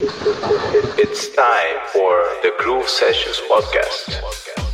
It's time for the Groove Sessions podcast.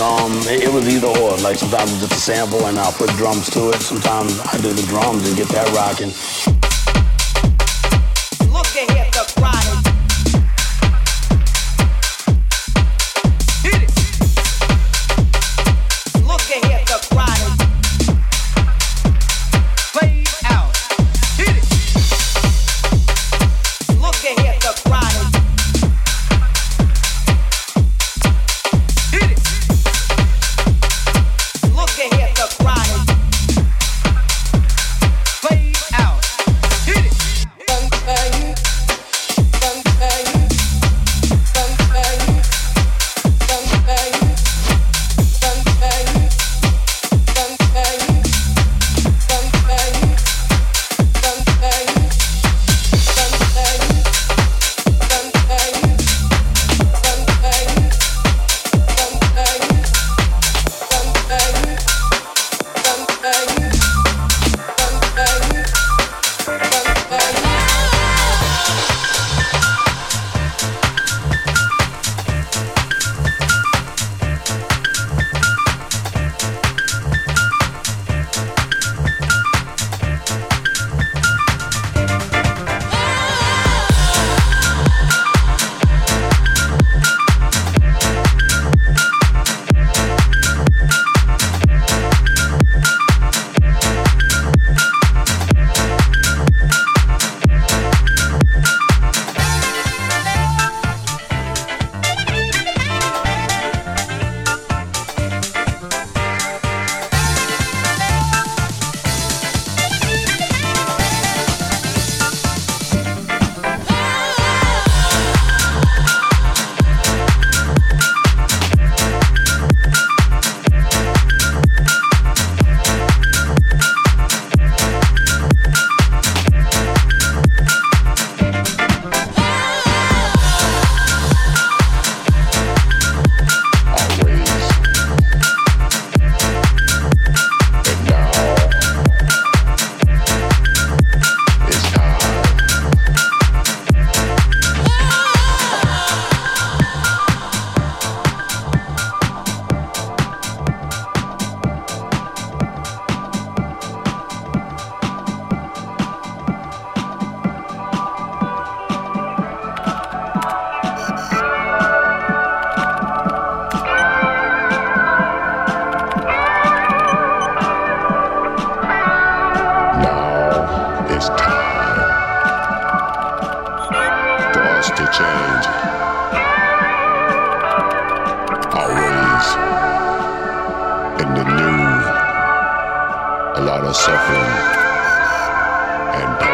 Um, it, was either or. Like sometimes it's just a sample and I'll put drums to it. Sometimes I do the drums and get that rocking. The new, a lot of suffering and pain.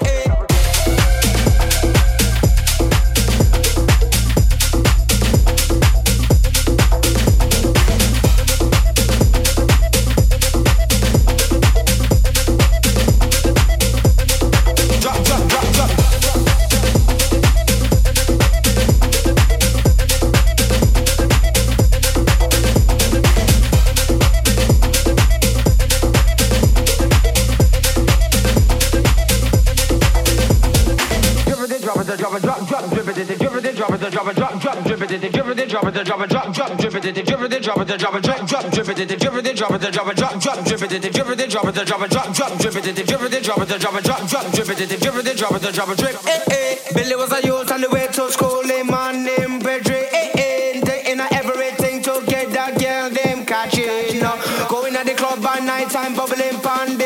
drip it, drop it, drop drop, drop, drip it, drip it, drop it, drop it, drop, drop, drop it, drop it, drop, drop, drip it, drip it, drop drop it, drop, drop, drip it, drip it, drop it, drop drop, drop, drip it, drip it, drop it, drop it, drip. Eh, eh. Billy was a youth on the way to school, him man named Pedri. Eh, eh. Everything together, girl, them catching. uh, Going at the club by night time, bubbling pan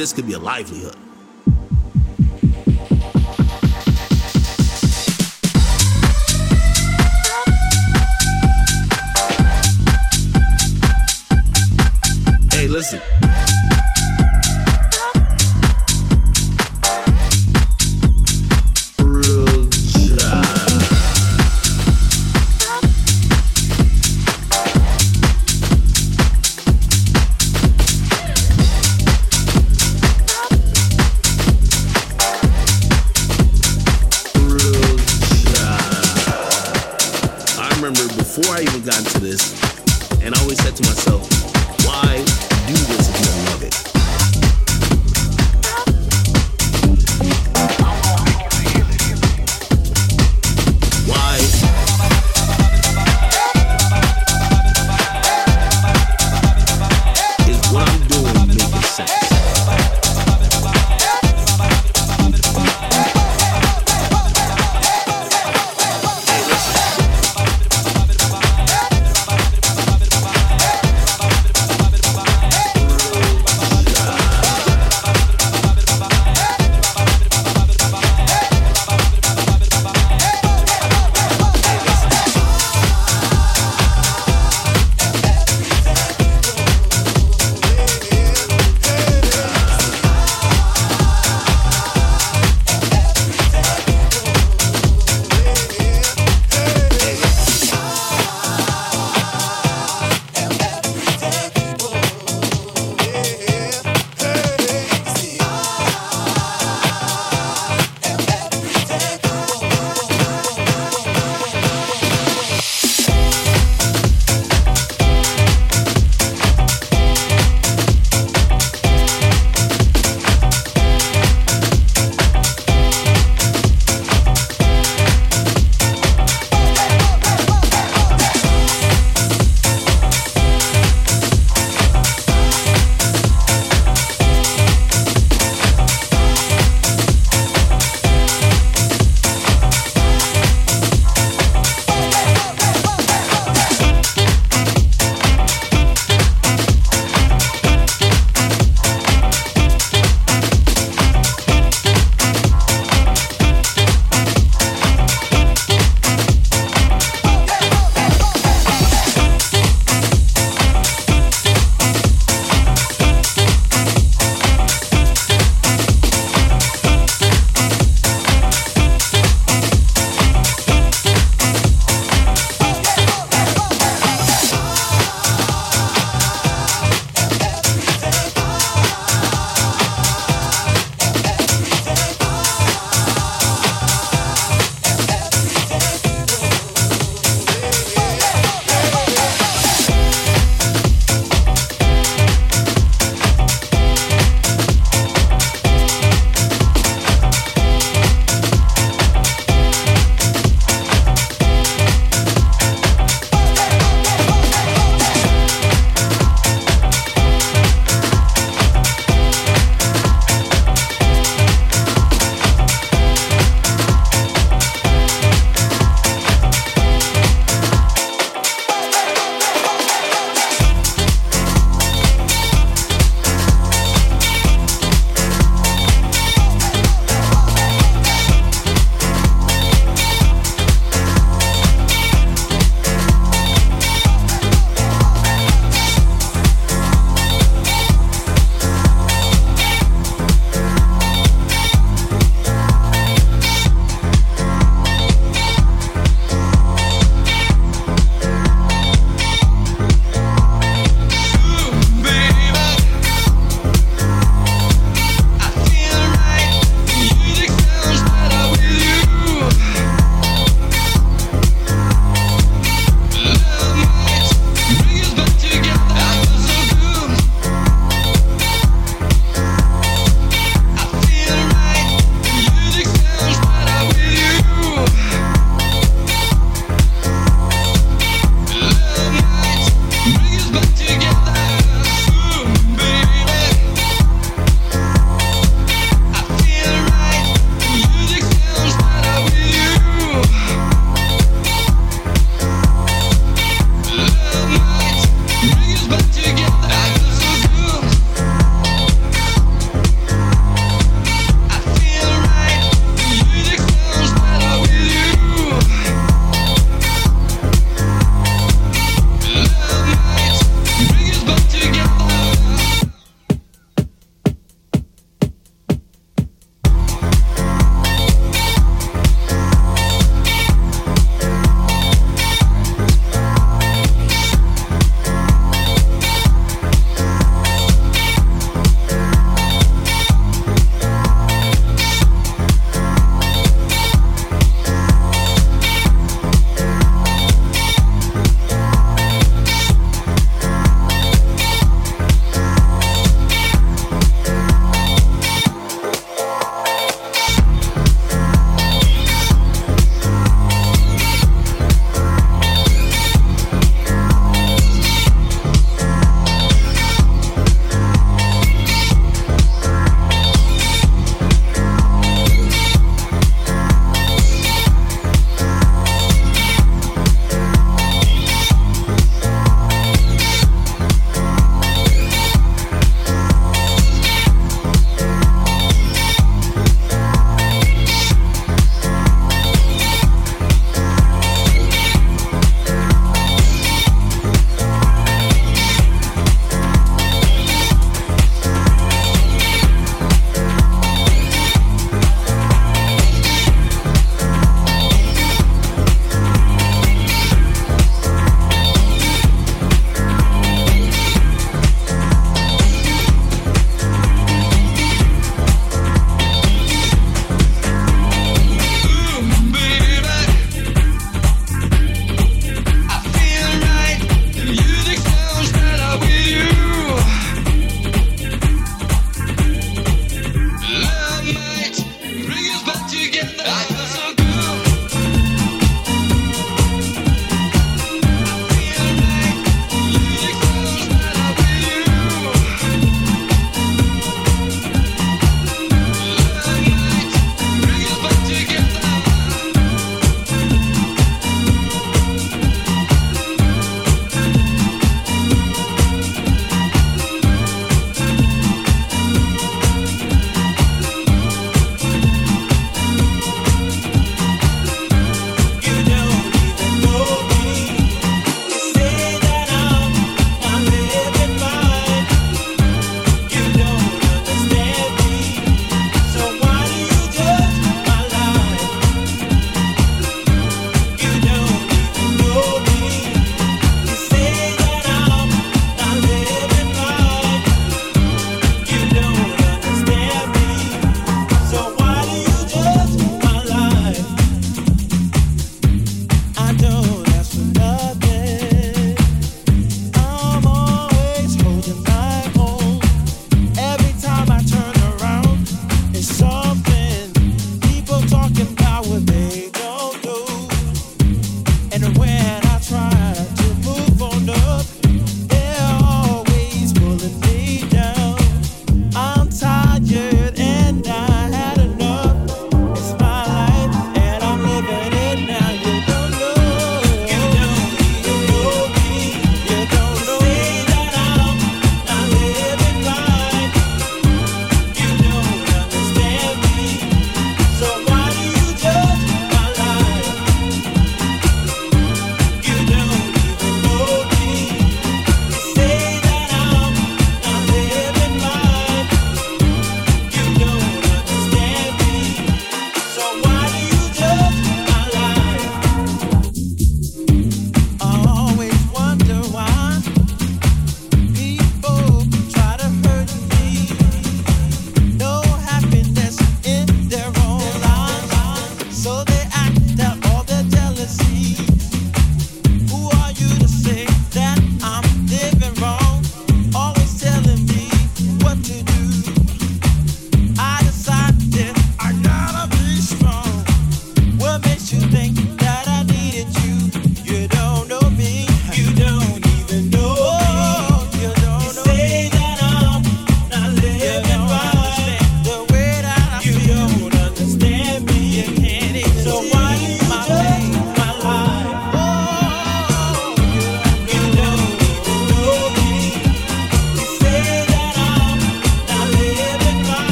this could be a livelihood.